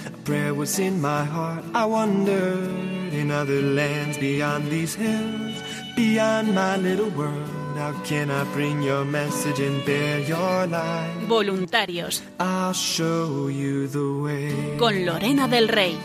A prayer was in my heart. I wondered in other lands beyond these hills, beyond my little world. How can I bring your message and bear your light? Voluntarios I'll show you the way. con Lorena del Rey.